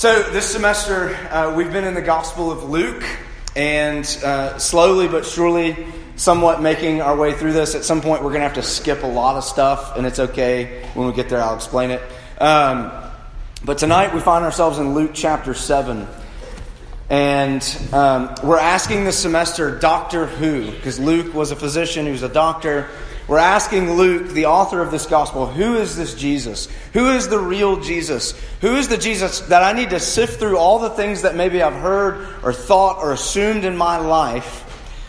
So, this semester, uh, we've been in the Gospel of Luke, and uh, slowly but surely, somewhat making our way through this. At some point, we're going to have to skip a lot of stuff, and it's okay. When we get there, I'll explain it. Um, but tonight, we find ourselves in Luke chapter 7. And um, we're asking this semester Doctor Who, because Luke was a physician, he was a doctor. We're asking Luke, the author of this gospel, who is this Jesus? Who is the real Jesus? Who is the Jesus that I need to sift through all the things that maybe I've heard or thought or assumed in my life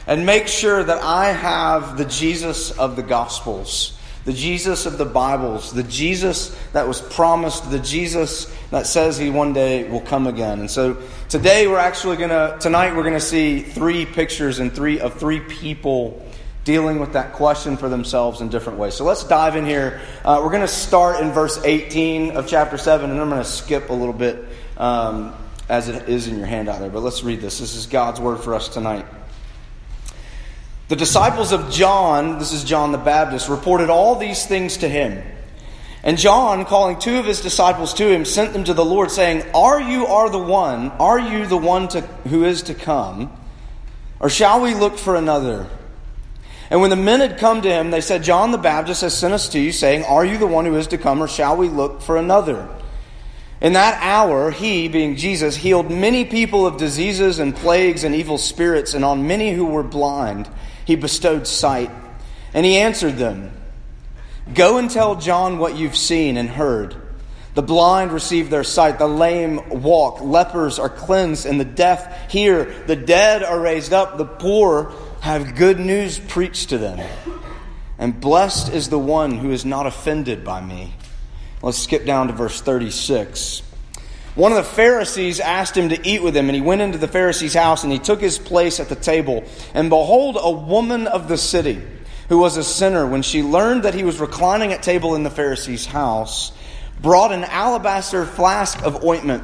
and make sure that I have the Jesus of the gospels? the Jesus of the Bibles, the Jesus that was promised, the Jesus that says he one day will come again. And so today we're actually going to, tonight we're going to see three pictures and three of three people dealing with that question for themselves in different ways. So let's dive in here. Uh, we're going to start in verse 18 of chapter 7, and I'm going to skip a little bit um, as it is in your handout there. But let's read this. This is God's word for us tonight. The disciples of John, this is John the Baptist, reported all these things to him. And John, calling two of his disciples to him, sent them to the Lord, saying, Are you are the one? Are you the one to, who is to come? Or shall we look for another? And when the men had come to him, they said, John the Baptist has sent us to you, saying, Are you the one who is to come, or shall we look for another? In that hour, he, being Jesus, healed many people of diseases and plagues and evil spirits, and on many who were blind he bestowed sight. And he answered them Go and tell John what you've seen and heard. The blind receive their sight, the lame walk, lepers are cleansed, and the deaf hear. The dead are raised up, the poor have good news preached to them. And blessed is the one who is not offended by me. Let's skip down to verse 36. One of the Pharisees asked him to eat with him, and he went into the Pharisee's house, and he took his place at the table. And behold, a woman of the city, who was a sinner, when she learned that he was reclining at table in the Pharisee's house, brought an alabaster flask of ointment.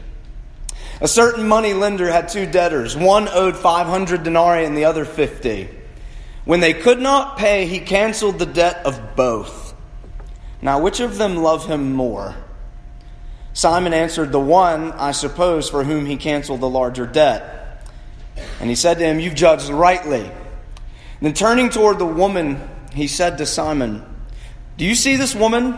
A certain money lender had two debtors. One owed 500 denarii and the other 50. When they could not pay, he canceled the debt of both. Now, which of them loved him more? Simon answered, The one, I suppose, for whom he canceled the larger debt. And he said to him, You've judged rightly. And then turning toward the woman, he said to Simon, Do you see this woman?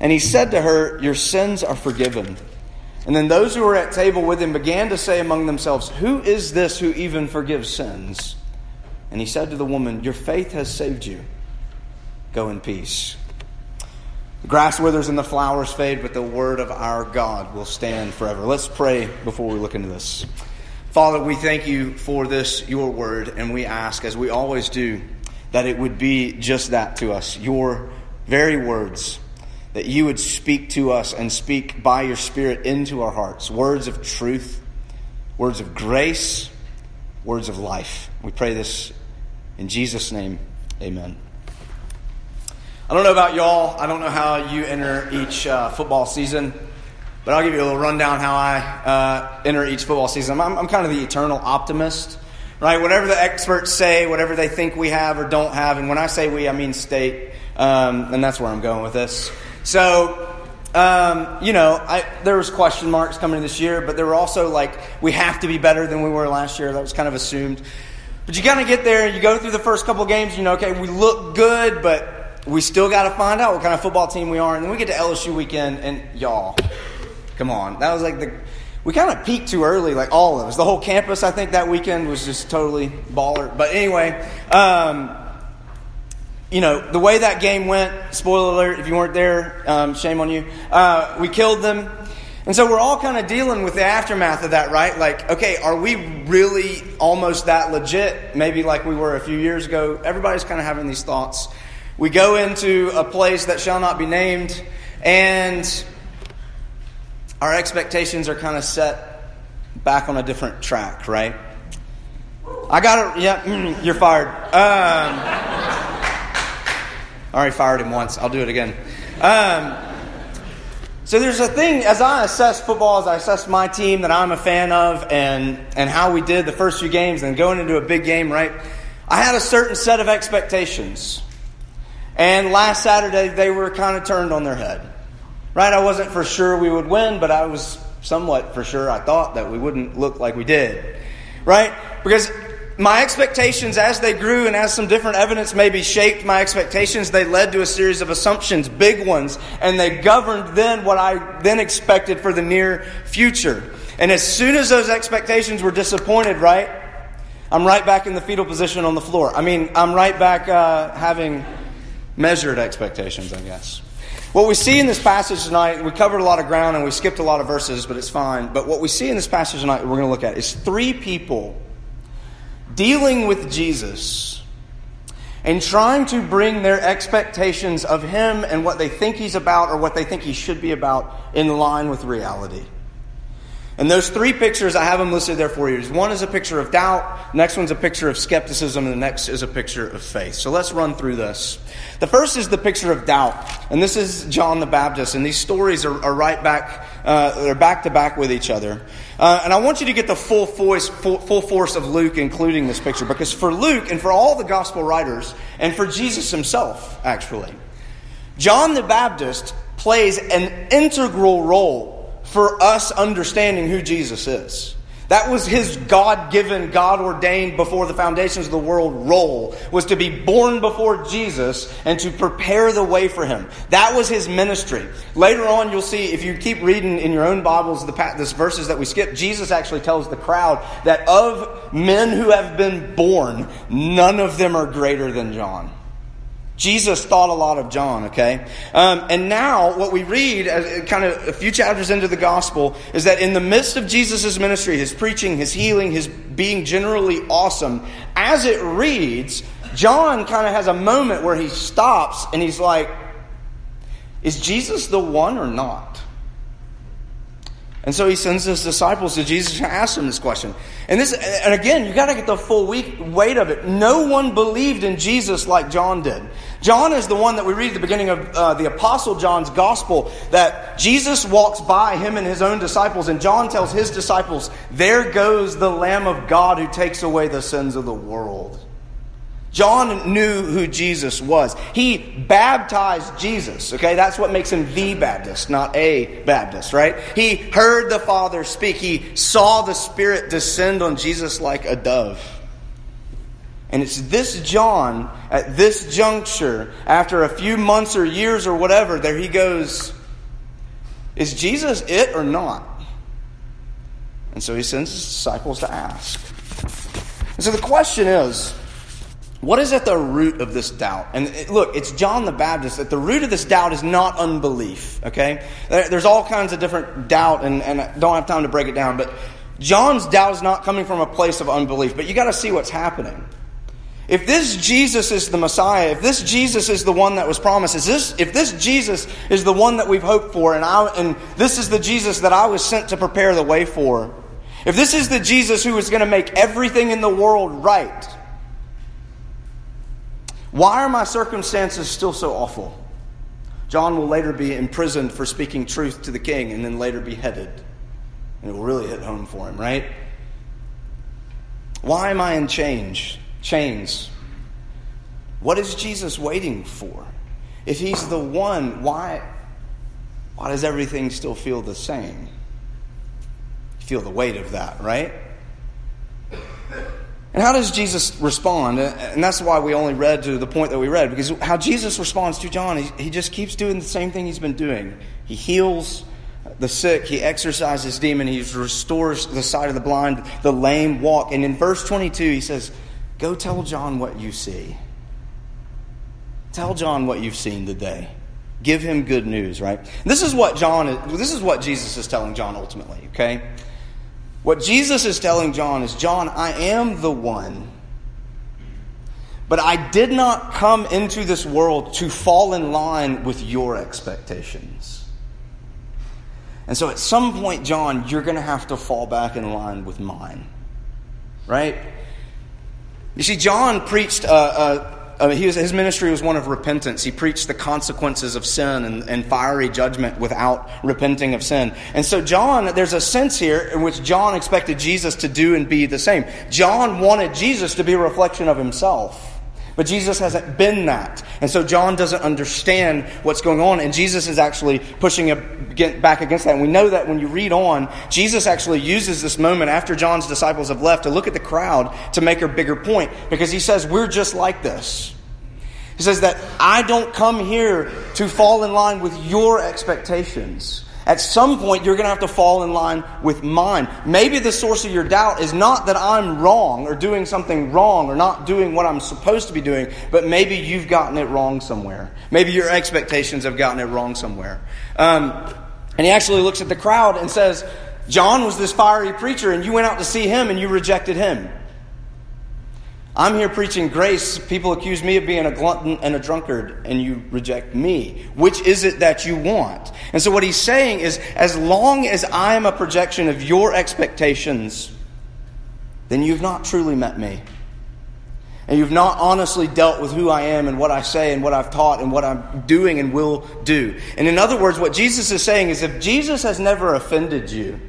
And he said to her, Your sins are forgiven. And then those who were at table with him began to say among themselves, Who is this who even forgives sins? And he said to the woman, Your faith has saved you. Go in peace. The grass withers and the flowers fade, but the word of our God will stand forever. Let's pray before we look into this. Father, we thank you for this, your word, and we ask, as we always do, that it would be just that to us, your very words, that you would speak to us and speak by your Spirit into our hearts. Words of truth, words of grace, words of life. We pray this in Jesus' name. Amen. I don't know about y'all. I don't know how you enter each uh, football season, but I'll give you a little rundown how I uh, enter each football season. I'm, I'm, kind of the eternal optimist, right? Whatever the experts say, whatever they think we have or don't have, and when I say we, I mean state, um, and that's where I'm going with this. So, um, you know, I, there was question marks coming this year, but there were also like we have to be better than we were last year. That was kind of assumed. But you kind of get there, you go through the first couple games, you know, okay, we look good, but we still got to find out what kind of football team we are. And then we get to LSU weekend, and y'all, come on. That was like the. we kind of peaked too early, like all of us. The whole campus, I think, that weekend was just totally baller. But anyway, um, you know, the way that game went, spoiler alert, if you weren't there, um, shame on you. Uh, we killed them. And so we're all kind of dealing with the aftermath of that, right? Like, okay, are we really almost that legit? Maybe like we were a few years ago. Everybody's kind of having these thoughts. We go into a place that shall not be named, and our expectations are kind of set back on a different track, right? I got it. Yeah, mm, you're fired. Um, I already fired him once. I'll do it again. Um, so there's a thing as I assess football, as I assess my team that I'm a fan of, and and how we did the first few games, and going into a big game, right? I had a certain set of expectations, and last Saturday they were kind of turned on their head, right? I wasn't for sure we would win, but I was somewhat for sure. I thought that we wouldn't look like we did, right? Because my expectations as they grew and as some different evidence maybe shaped my expectations, they led to a series of assumptions, big ones, and they governed then what I then expected for the near future. And as soon as those expectations were disappointed, right, I'm right back in the fetal position on the floor. I mean, I'm right back uh, having measured expectations, I guess. What we see in this passage tonight, we covered a lot of ground and we skipped a lot of verses, but it's fine. But what we see in this passage tonight, we're going to look at, is three people dealing with Jesus and trying to bring their expectations of him and what they think he's about or what they think he should be about in line with reality. And those three pictures, I have them listed there for you. One is a picture of doubt, next one's a picture of skepticism, and the next is a picture of faith. So let's run through this. The first is the picture of doubt, and this is John the Baptist, and these stories are, are right back, uh, they're back to back with each other. Uh, and I want you to get the full voice, full, full force of Luke including this picture, because for Luke and for all the gospel writers, and for Jesus himself, actually, John the Baptist plays an integral role for us understanding who Jesus is. That was his God given, God ordained before the foundations of the world role, was to be born before Jesus and to prepare the way for him. That was his ministry. Later on, you'll see, if you keep reading in your own Bibles the this verses that we skipped, Jesus actually tells the crowd that of men who have been born, none of them are greater than John. Jesus thought a lot of John, okay? Um, and now, what we read, as, kind of a few chapters into the gospel, is that in the midst of Jesus' ministry, his preaching, his healing, his being generally awesome, as it reads, John kind of has a moment where he stops and he's like, Is Jesus the one or not? And so he sends his disciples to Jesus and asks him this question. And this, and again, you got to get the full weight of it. No one believed in Jesus like John did. John is the one that we read at the beginning of uh, the Apostle John's Gospel that Jesus walks by him and his own disciples, and John tells his disciples, "There goes the Lamb of God who takes away the sins of the world." John knew who Jesus was. He baptized Jesus, okay? That's what makes him the Baptist, not a Baptist, right? He heard the Father speak. He saw the Spirit descend on Jesus like a dove. And it's this John, at this juncture, after a few months or years or whatever, there he goes, Is Jesus it or not? And so he sends his disciples to ask. And so the question is, what is at the root of this doubt? And look, it's John the Baptist. At the root of this doubt is not unbelief, okay? There's all kinds of different doubt, and, and I don't have time to break it down, but John's doubt is not coming from a place of unbelief, but you got to see what's happening. If this Jesus is the Messiah, if this Jesus is the one that was promised, is this, if this Jesus is the one that we've hoped for, and, I, and this is the Jesus that I was sent to prepare the way for, if this is the Jesus who is going to make everything in the world right, why are my circumstances still so awful? John will later be imprisoned for speaking truth to the king and then later beheaded. And it will really hit home for him, right? Why am I in change, chains? What is Jesus waiting for? If he's the one, why, why does everything still feel the same? You feel the weight of that, right? And how does Jesus respond? And that's why we only read to the point that we read, because how Jesus responds to John, he, he just keeps doing the same thing he's been doing. He heals, the sick, he exorcises demon, he restores the sight of the blind, the lame walk. And in verse 22, he says, Go tell John what you see. Tell John what you've seen today. Give him good news, right? This is what John this is what Jesus is telling John ultimately, okay? What Jesus is telling John is, John, I am the one. But I did not come into this world to fall in line with your expectations. And so at some point, John, you're going to have to fall back in line with mine. Right? You see, John preached, uh, uh, uh, his ministry was one of repentance. He preached the consequences of sin and, and fiery judgment without repenting of sin. And so, John, there's a sense here in which John expected Jesus to do and be the same. John wanted Jesus to be a reflection of himself. But Jesus hasn't been that. And so John doesn't understand what's going on. And Jesus is actually pushing back against that. And we know that when you read on, Jesus actually uses this moment after John's disciples have left to look at the crowd to make a bigger point. Because he says, We're just like this. He says that I don't come here to fall in line with your expectations. At some point, you're going to have to fall in line with mine. Maybe the source of your doubt is not that I'm wrong or doing something wrong or not doing what I'm supposed to be doing, but maybe you've gotten it wrong somewhere. Maybe your expectations have gotten it wrong somewhere. Um, and he actually looks at the crowd and says, John was this fiery preacher, and you went out to see him and you rejected him. I'm here preaching grace. People accuse me of being a glutton and a drunkard, and you reject me. Which is it that you want? And so, what he's saying is as long as I'm a projection of your expectations, then you've not truly met me. And you've not honestly dealt with who I am and what I say and what I've taught and what I'm doing and will do. And in other words, what Jesus is saying is if Jesus has never offended you,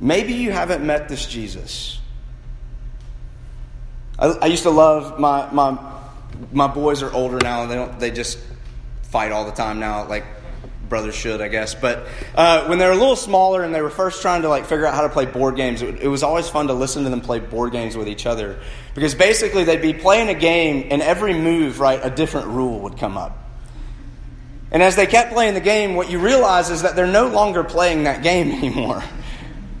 maybe you haven't met this Jesus. I, I used to love my, my, my boys are older now. They don't, they just fight all the time now, like brothers should, I guess. But uh, when they were a little smaller and they were first trying to like figure out how to play board games, it, it, was always fun to listen to them play board games with each other because basically they'd be playing a game and every move, right, a different rule would come up. And as they kept playing the game, what you realize is that they're no longer playing that game anymore.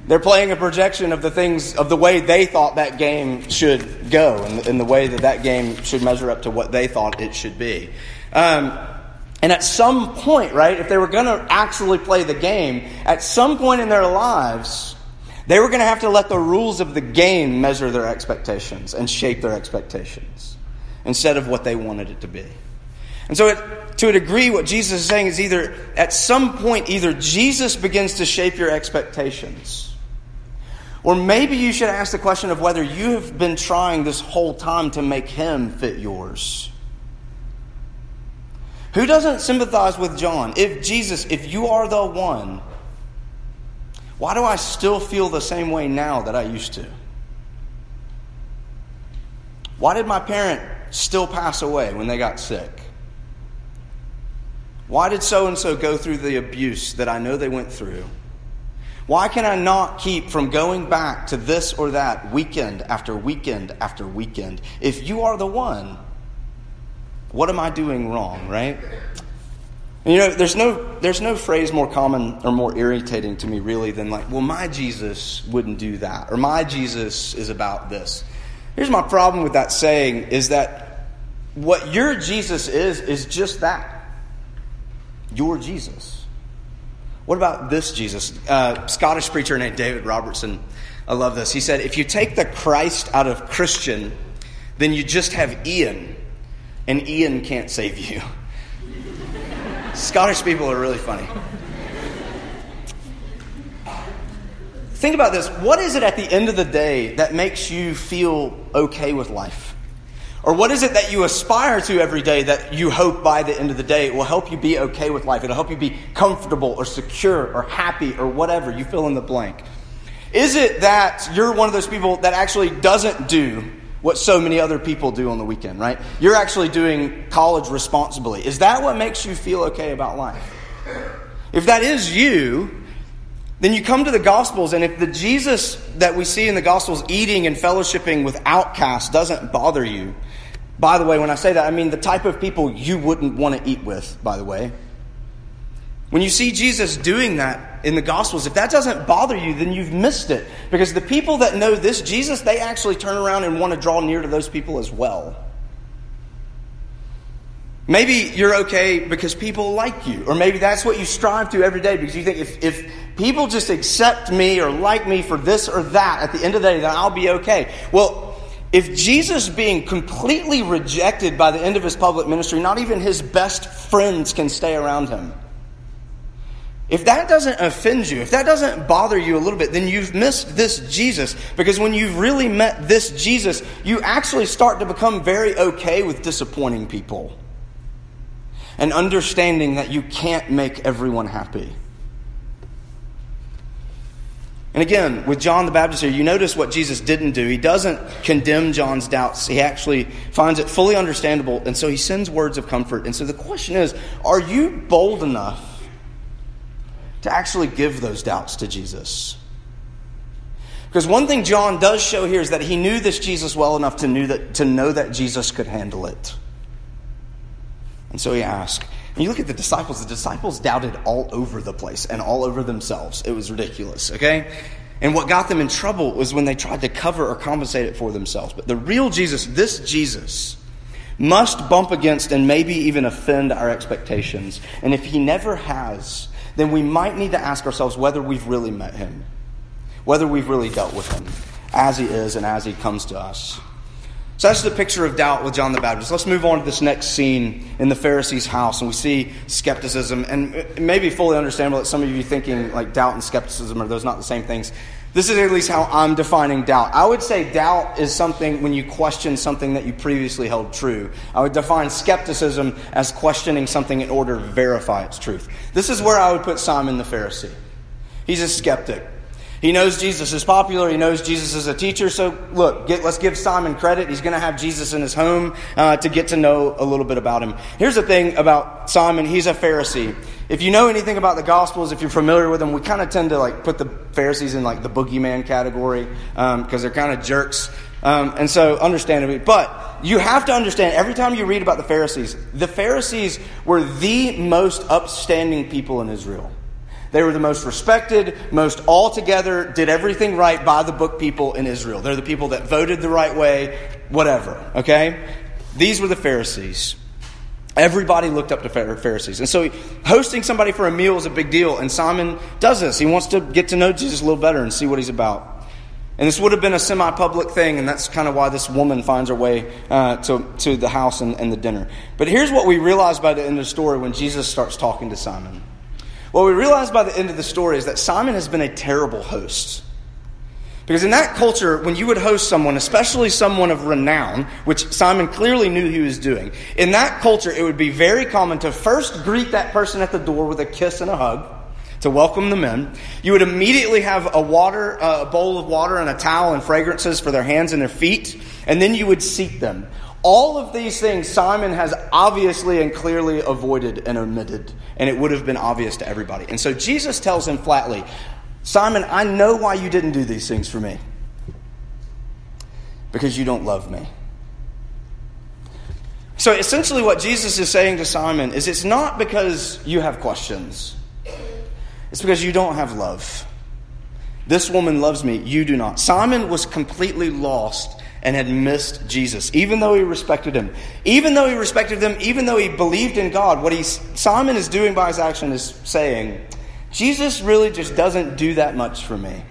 They're playing a projection of the things, of the way they thought that game should go and, and the way that that game should measure up to what they thought it should be. Um, and at some point, right, if they were going to actually play the game, at some point in their lives, they were going to have to let the rules of the game measure their expectations and shape their expectations instead of what they wanted it to be. And so, it, to a degree, what Jesus is saying is either at some point, either Jesus begins to shape your expectations or maybe you should ask the question of whether you have been trying this whole time to make him fit yours. Who doesn't sympathize with John? If Jesus, if you are the one, why do I still feel the same way now that I used to? Why did my parent still pass away when they got sick? Why did so and so go through the abuse that I know they went through? Why can I not keep from going back to this or that weekend after weekend after weekend? If you are the one, what am I doing wrong, right? And you know, there's no, there's no phrase more common or more irritating to me, really, than like, well, my Jesus wouldn't do that, or my Jesus is about this. Here's my problem with that saying is that what your Jesus is, is just that your Jesus. What about this Jesus? Uh, Scottish preacher named David Robertson. I love this. He said, If you take the Christ out of Christian, then you just have Ian, and Ian can't save you. Scottish people are really funny. Think about this. What is it at the end of the day that makes you feel okay with life? Or what is it that you aspire to every day that you hope by the end of the day it will help you be okay with life? It'll help you be comfortable or secure or happy or whatever. You fill in the blank. Is it that you're one of those people that actually doesn't do what so many other people do on the weekend, right? You're actually doing college responsibly. Is that what makes you feel okay about life? If that is you, then you come to the Gospels, and if the Jesus that we see in the Gospels eating and fellowshipping with outcasts doesn't bother you, by the way, when I say that, I mean the type of people you wouldn't want to eat with, by the way. When you see Jesus doing that in the Gospels, if that doesn't bother you, then you've missed it. Because the people that know this Jesus, they actually turn around and want to draw near to those people as well. Maybe you're okay because people like you, or maybe that's what you strive to every day because you think if, if people just accept me or like me for this or that at the end of the day, then I'll be okay. Well, if Jesus being completely rejected by the end of his public ministry, not even his best friends can stay around him. If that doesn't offend you, if that doesn't bother you a little bit, then you've missed this Jesus. Because when you've really met this Jesus, you actually start to become very okay with disappointing people and understanding that you can't make everyone happy. And again, with John the Baptist here, you notice what Jesus didn't do. He doesn't condemn John's doubts. He actually finds it fully understandable, and so he sends words of comfort. And so the question is are you bold enough to actually give those doubts to Jesus? Because one thing John does show here is that he knew this Jesus well enough to, knew that, to know that Jesus could handle it. And so he asked. And you look at the disciples, the disciples doubted all over the place and all over themselves. It was ridiculous, okay? And what got them in trouble was when they tried to cover or compensate it for themselves. But the real Jesus, this Jesus, must bump against and maybe even offend our expectations. And if he never has, then we might need to ask ourselves whether we've really met him, whether we've really dealt with him as he is and as he comes to us. So that's the picture of doubt with John the Baptist. Let's move on to this next scene in the Pharisee's house, and we see skepticism. And it may be fully understandable that some of you thinking like doubt and skepticism are those not the same things. This is at least how I'm defining doubt. I would say doubt is something when you question something that you previously held true. I would define skepticism as questioning something in order to verify its truth. This is where I would put Simon the Pharisee. He's a skeptic. He knows Jesus is popular. He knows Jesus is a teacher. So, look, get, let's give Simon credit. He's going to have Jesus in his home uh, to get to know a little bit about him. Here's the thing about Simon he's a Pharisee. If you know anything about the Gospels, if you're familiar with them, we kind of tend to like put the Pharisees in like the boogeyman category because um, they're kind of jerks. Um, and so, understandably, but you have to understand every time you read about the Pharisees, the Pharisees were the most upstanding people in Israel. They were the most respected, most altogether, did everything right by the book people in Israel. They're the people that voted the right way, whatever, okay? These were the Pharisees. Everybody looked up to Pharisees. And so hosting somebody for a meal is a big deal. And Simon does this. He wants to get to know Jesus a little better and see what he's about. And this would have been a semi public thing, and that's kind of why this woman finds her way uh, to, to the house and, and the dinner. But here's what we realize by the end of the story when Jesus starts talking to Simon. What we realize by the end of the story is that Simon has been a terrible host. Because in that culture, when you would host someone, especially someone of renown, which Simon clearly knew he was doing, in that culture, it would be very common to first greet that person at the door with a kiss and a hug to welcome them in. You would immediately have a water, uh, a bowl of water and a towel and fragrances for their hands and their feet, and then you would seat them. All of these things Simon has obviously and clearly avoided and omitted, and it would have been obvious to everybody. And so Jesus tells him flatly, Simon, I know why you didn't do these things for me. Because you don't love me. So essentially, what Jesus is saying to Simon is it's not because you have questions, it's because you don't have love. This woman loves me, you do not. Simon was completely lost and had missed Jesus, even though he respected him. Even though he respected him, even though he believed in God, what he, Simon is doing by his action is saying, Jesus really just doesn't do that much for me.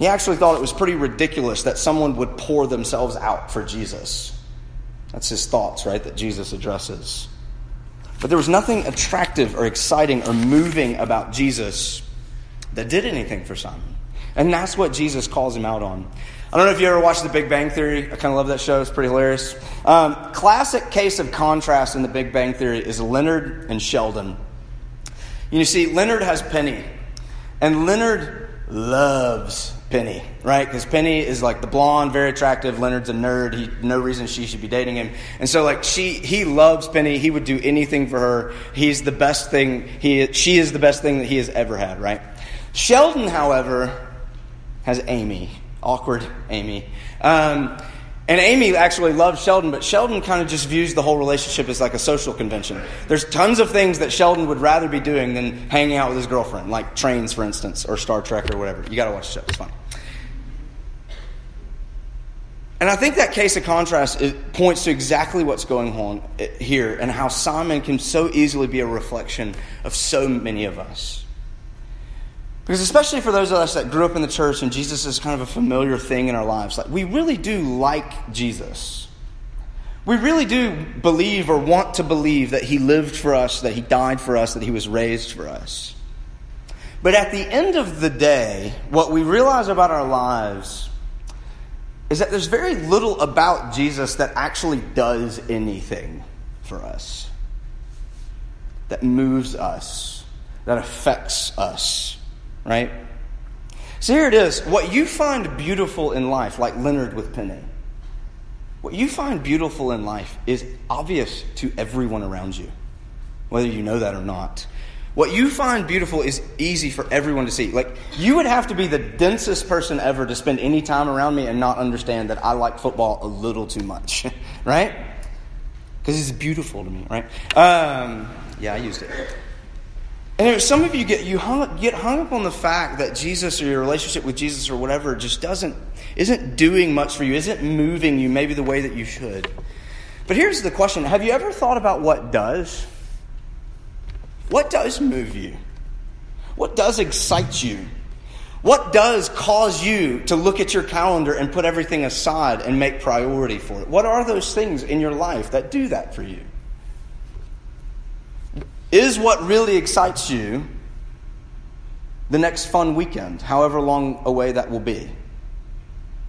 He actually thought it was pretty ridiculous that someone would pour themselves out for Jesus. That's his thoughts, right, that Jesus addresses. But there was nothing attractive or exciting or moving about Jesus that did anything for Simon. And that's what Jesus calls him out on. I don't know if you ever watched The Big Bang Theory. I kind of love that show. It's pretty hilarious. Um, classic case of contrast in The Big Bang Theory is Leonard and Sheldon. You see, Leonard has Penny, and Leonard loves Penny, right? Because Penny is like the blonde, very attractive. Leonard's a nerd. He no reason she should be dating him, and so like she, he loves Penny. He would do anything for her. He's the best thing. He, she is the best thing that he has ever had, right? Sheldon, however, has Amy awkward Amy. Um, And Amy actually loves Sheldon, but Sheldon kind of just views the whole relationship as like a social convention. There's tons of things that Sheldon would rather be doing than hanging out with his girlfriend, like trains, for instance, or Star Trek or whatever. You got to watch the show, it's fun. And I think that case of contrast points to exactly what's going on here and how Simon can so easily be a reflection of so many of us. Because especially for those of us that grew up in the church and Jesus is kind of a familiar thing in our lives, like we really do like Jesus. We really do believe or want to believe that he lived for us, that he died for us, that he was raised for us. But at the end of the day, what we realize about our lives is that there's very little about Jesus that actually does anything for us, that moves us, that affects us, right? So here it is. What you find beautiful in life, like Leonard with Penny, what you find beautiful in life is obvious to everyone around you, whether you know that or not. What you find beautiful is easy for everyone to see. Like, you would have to be the densest person ever to spend any time around me and not understand that I like football a little too much, right? Because it's beautiful to me, right? Um, yeah, I used it. And some of you get you hung, get hung up on the fact that Jesus or your relationship with Jesus or whatever just doesn't isn't doing much for you, isn't moving you maybe the way that you should. But here's the question: Have you ever thought about what does? What does move you? What does excite you? What does cause you to look at your calendar and put everything aside and make priority for it? What are those things in your life that do that for you? Is what really excites you the next fun weekend, however long away that will be?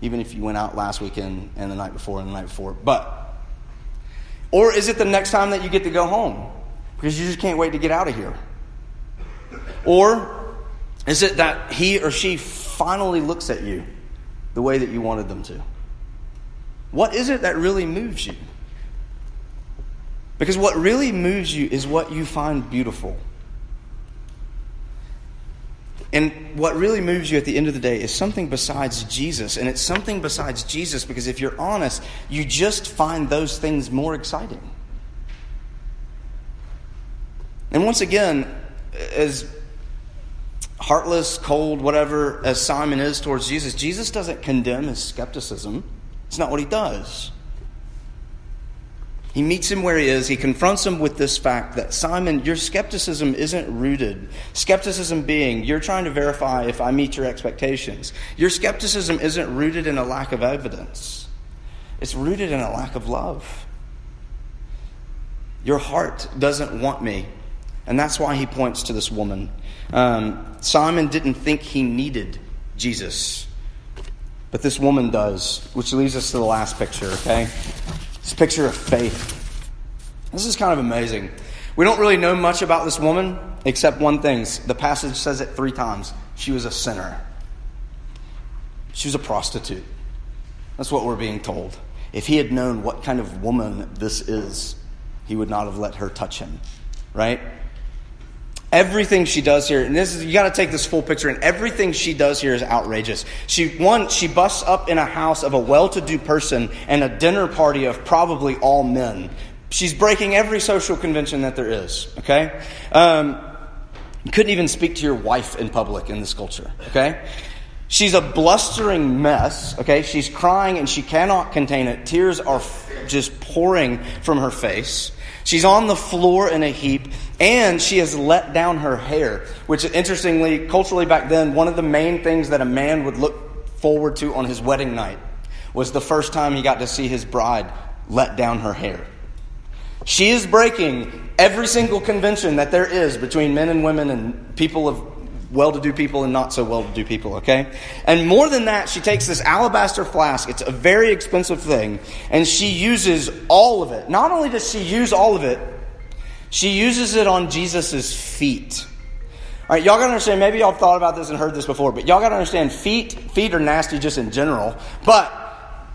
Even if you went out last weekend and the night before and the night before. But, or is it the next time that you get to go home? because you just can't wait to get out of here? Or is it that he or she finally looks at you the way that you wanted them to? What is it that really moves you? Because what really moves you is what you find beautiful. And what really moves you at the end of the day is something besides Jesus. And it's something besides Jesus because if you're honest, you just find those things more exciting. And once again, as heartless, cold, whatever, as Simon is towards Jesus, Jesus doesn't condemn his skepticism. It's not what he does. He meets him where he is. He confronts him with this fact that Simon, your skepticism isn't rooted. Skepticism being, you're trying to verify if I meet your expectations. Your skepticism isn't rooted in a lack of evidence, it's rooted in a lack of love. Your heart doesn't want me and that's why he points to this woman. Um, Simon didn't think he needed Jesus, but this woman does, which leads us to the last picture, okay? This picture of faith. This is kind of amazing. We don't really know much about this woman except one thing. The passage says it three times. She was a sinner, she was a prostitute. That's what we're being told. If he had known what kind of woman this is, he would not have let her touch him, right? Everything she does here, and this is you got to take this full picture, and everything she does here is outrageous. She one, she busts up in a house of a well-to-do person and a dinner party of probably all men. She's breaking every social convention that there is. Okay, um, couldn't even speak to your wife in public in this culture. Okay, she's a blustering mess. Okay, she's crying and she cannot contain it. Tears are f- just pouring from her face. She's on the floor in a heap, and she has let down her hair, which, interestingly, culturally back then, one of the main things that a man would look forward to on his wedding night was the first time he got to see his bride let down her hair. She is breaking every single convention that there is between men and women and people of well to do people and not so well to do people, okay? And more than that, she takes this alabaster flask. It's a very expensive thing. And she uses all of it. Not only does she use all of it, she uses it on Jesus' feet. All right, y'all gotta understand, maybe y'all thought about this and heard this before, but y'all gotta understand feet, feet are nasty just in general. But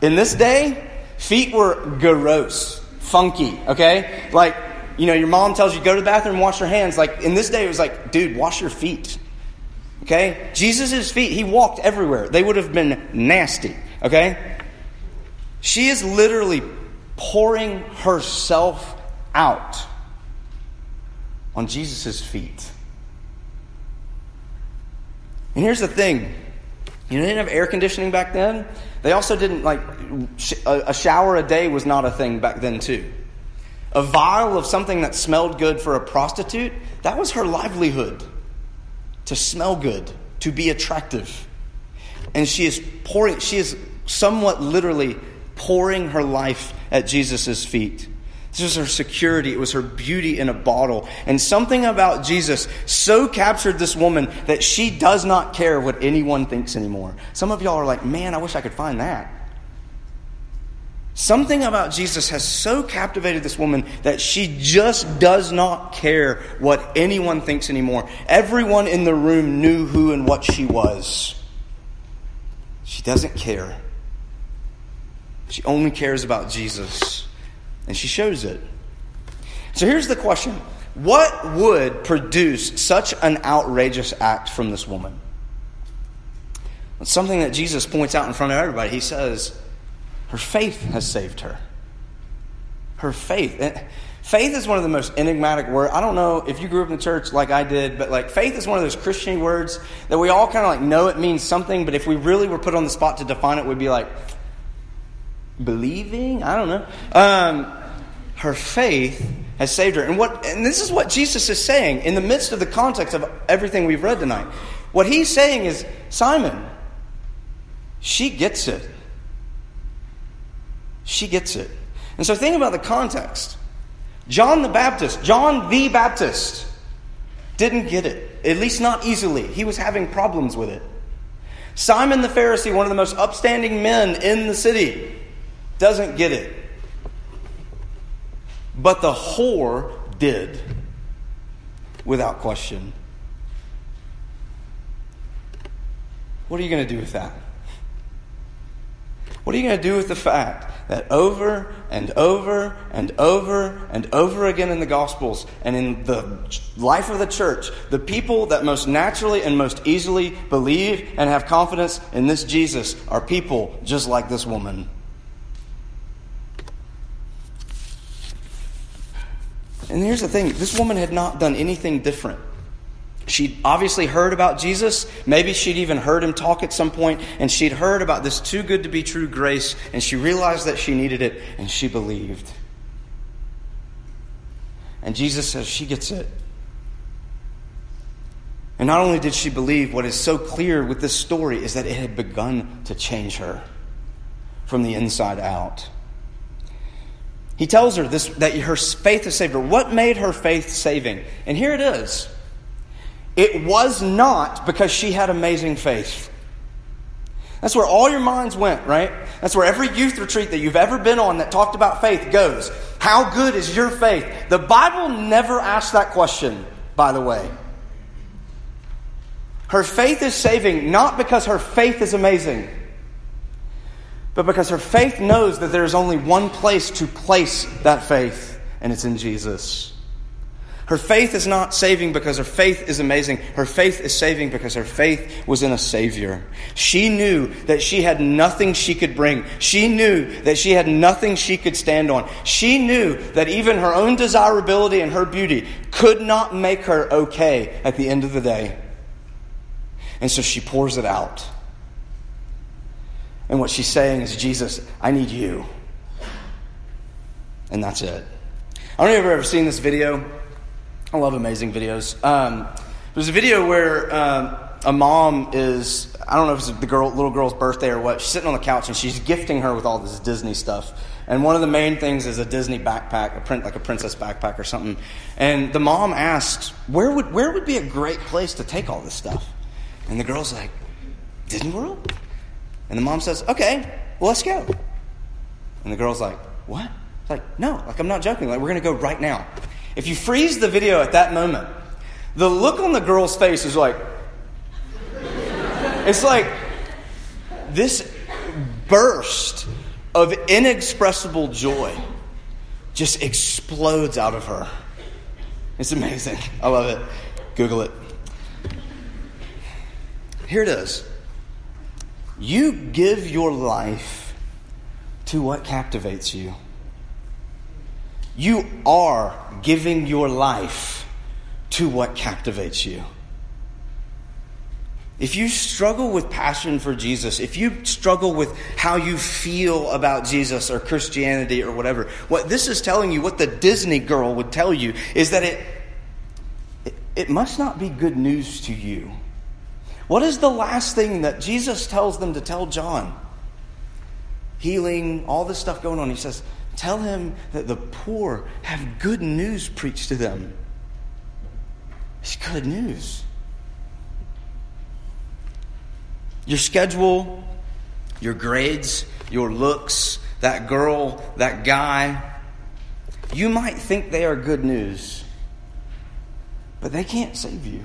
in this day, feet were gross, funky, okay? Like, you know, your mom tells you go to the bathroom wash your hands. Like in this day, it was like, dude, wash your feet. Okay? Jesus' feet, he walked everywhere. They would have been nasty. Okay? She is literally pouring herself out on Jesus' feet. And here's the thing you know, they didn't have air conditioning back then. They also didn't, like, a shower a day was not a thing back then, too. A vial of something that smelled good for a prostitute, that was her livelihood. To smell good, to be attractive. And she is pouring, she is somewhat literally pouring her life at Jesus' feet. This was her security. It was her beauty in a bottle. And something about Jesus so captured this woman that she does not care what anyone thinks anymore. Some of y'all are like, man, I wish I could find that. Something about Jesus has so captivated this woman that she just does not care what anyone thinks anymore. Everyone in the room knew who and what she was. She doesn't care. She only cares about Jesus. And she shows it. So here's the question What would produce such an outrageous act from this woman? It's something that Jesus points out in front of everybody. He says, Her faith has saved her. Her faith. Faith is one of the most enigmatic words. I don't know if you grew up in the church like I did, but like faith is one of those Christian words that we all kind of like know it means something, but if we really were put on the spot to define it, we'd be like, believing? I don't know. Um, her faith has saved her. And what and this is what Jesus is saying in the midst of the context of everything we've read tonight. What he's saying is, Simon, she gets it. She gets it. And so think about the context. John the Baptist, John the Baptist, didn't get it, at least not easily. He was having problems with it. Simon the Pharisee, one of the most upstanding men in the city, doesn't get it. But the whore did, without question. What are you going to do with that? What are you going to do with the fact that over and over and over and over again in the Gospels and in the life of the church, the people that most naturally and most easily believe and have confidence in this Jesus are people just like this woman? And here's the thing this woman had not done anything different. She'd obviously heard about Jesus. Maybe she'd even heard him talk at some point, and she'd heard about this too good to be true grace, and she realized that she needed it, and she believed. And Jesus says she gets it. And not only did she believe, what is so clear with this story is that it had begun to change her from the inside out. He tells her this, that her faith has saved her. What made her faith saving? And here it is. It was not because she had amazing faith. That's where all your minds went, right? That's where every youth retreat that you've ever been on that talked about faith goes. How good is your faith? The Bible never asks that question, by the way. Her faith is saving not because her faith is amazing but because her faith knows that there is only one place to place that faith, and it's in Jesus. Her faith is not saving because her faith is amazing. Her faith is saving because her faith was in a Savior. She knew that she had nothing she could bring. She knew that she had nothing she could stand on. She knew that even her own desirability and her beauty could not make her okay at the end of the day. And so she pours it out. And what she's saying is, Jesus, I need you. And that's it. I don't know if you've ever seen this video. I love amazing videos. Um, there's a video where um, a mom is, I don't know if it's the girl, little girl's birthday or what, she's sitting on the couch and she's gifting her with all this Disney stuff. And one of the main things is a Disney backpack, a print like a princess backpack or something. And the mom asks, where would, where would be a great place to take all this stuff? And the girl's like, Disney World? And the mom says, okay, well, let's go. And the girl's like, what? It's like, no, like I'm not joking. Like we're going to go right now. If you freeze the video at that moment, the look on the girl's face is like, it's like this burst of inexpressible joy just explodes out of her. It's amazing. I love it. Google it. Here it is. You give your life to what captivates you. You are giving your life to what captivates you. If you struggle with passion for Jesus, if you struggle with how you feel about Jesus or Christianity or whatever, what this is telling you, what the Disney girl would tell you, is that it, it, it must not be good news to you. What is the last thing that Jesus tells them to tell John? Healing, all this stuff going on. He says, Tell him that the poor have good news preached to them. It's good news. Your schedule, your grades, your looks, that girl, that guy, you might think they are good news, but they can't save you.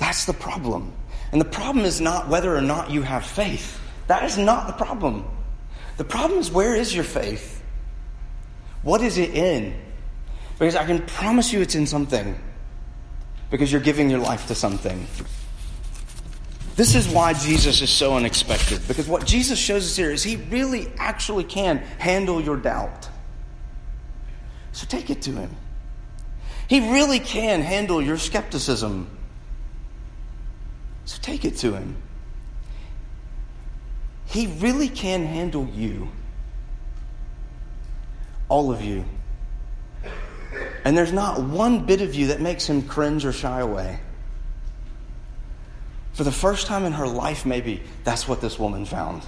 That's the problem. And the problem is not whether or not you have faith. That is not the problem. The problem is where is your faith? What is it in? Because I can promise you it's in something. Because you're giving your life to something. This is why Jesus is so unexpected. Because what Jesus shows us here is he really actually can handle your doubt. So take it to him. He really can handle your skepticism. So take it to him. He really can handle you. All of you. And there's not one bit of you that makes him cringe or shy away. For the first time in her life, maybe, that's what this woman found.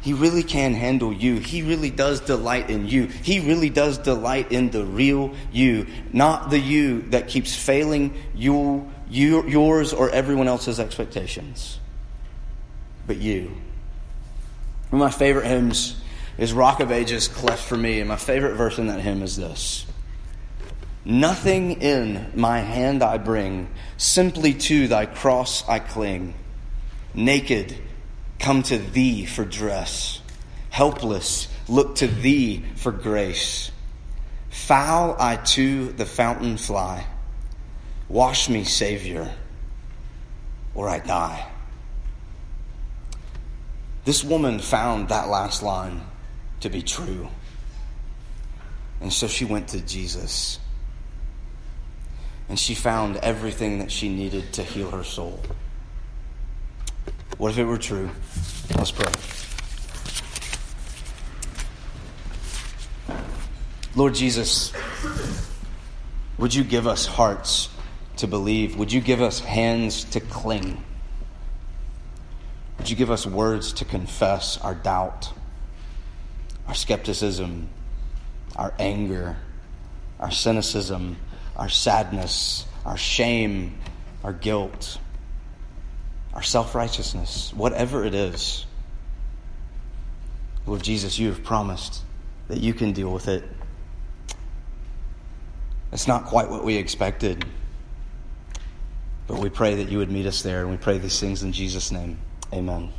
He really can handle you. He really does delight in you. He really does delight in the real you, not the you that keeps failing you, you, yours or everyone else's expectations, but you. One of my favorite hymns is Rock of Ages, Cleft for Me, and my favorite verse in that hymn is this Nothing in my hand I bring, simply to thy cross I cling. Naked, come to thee for dress. Helpless, look to thee for grace. Foul I to the fountain fly. Wash me, Savior, or I die. This woman found that last line to be true. And so she went to Jesus and she found everything that she needed to heal her soul. What if it were true? Let's pray. Lord Jesus, would you give us hearts to believe? Would you give us hands to cling? Would you give us words to confess our doubt, our skepticism, our anger, our cynicism, our sadness, our shame, our guilt, our self righteousness, whatever it is. Lord Jesus, you have promised that you can deal with it. It's not quite what we expected, but we pray that you would meet us there, and we pray these things in Jesus' name. Amen.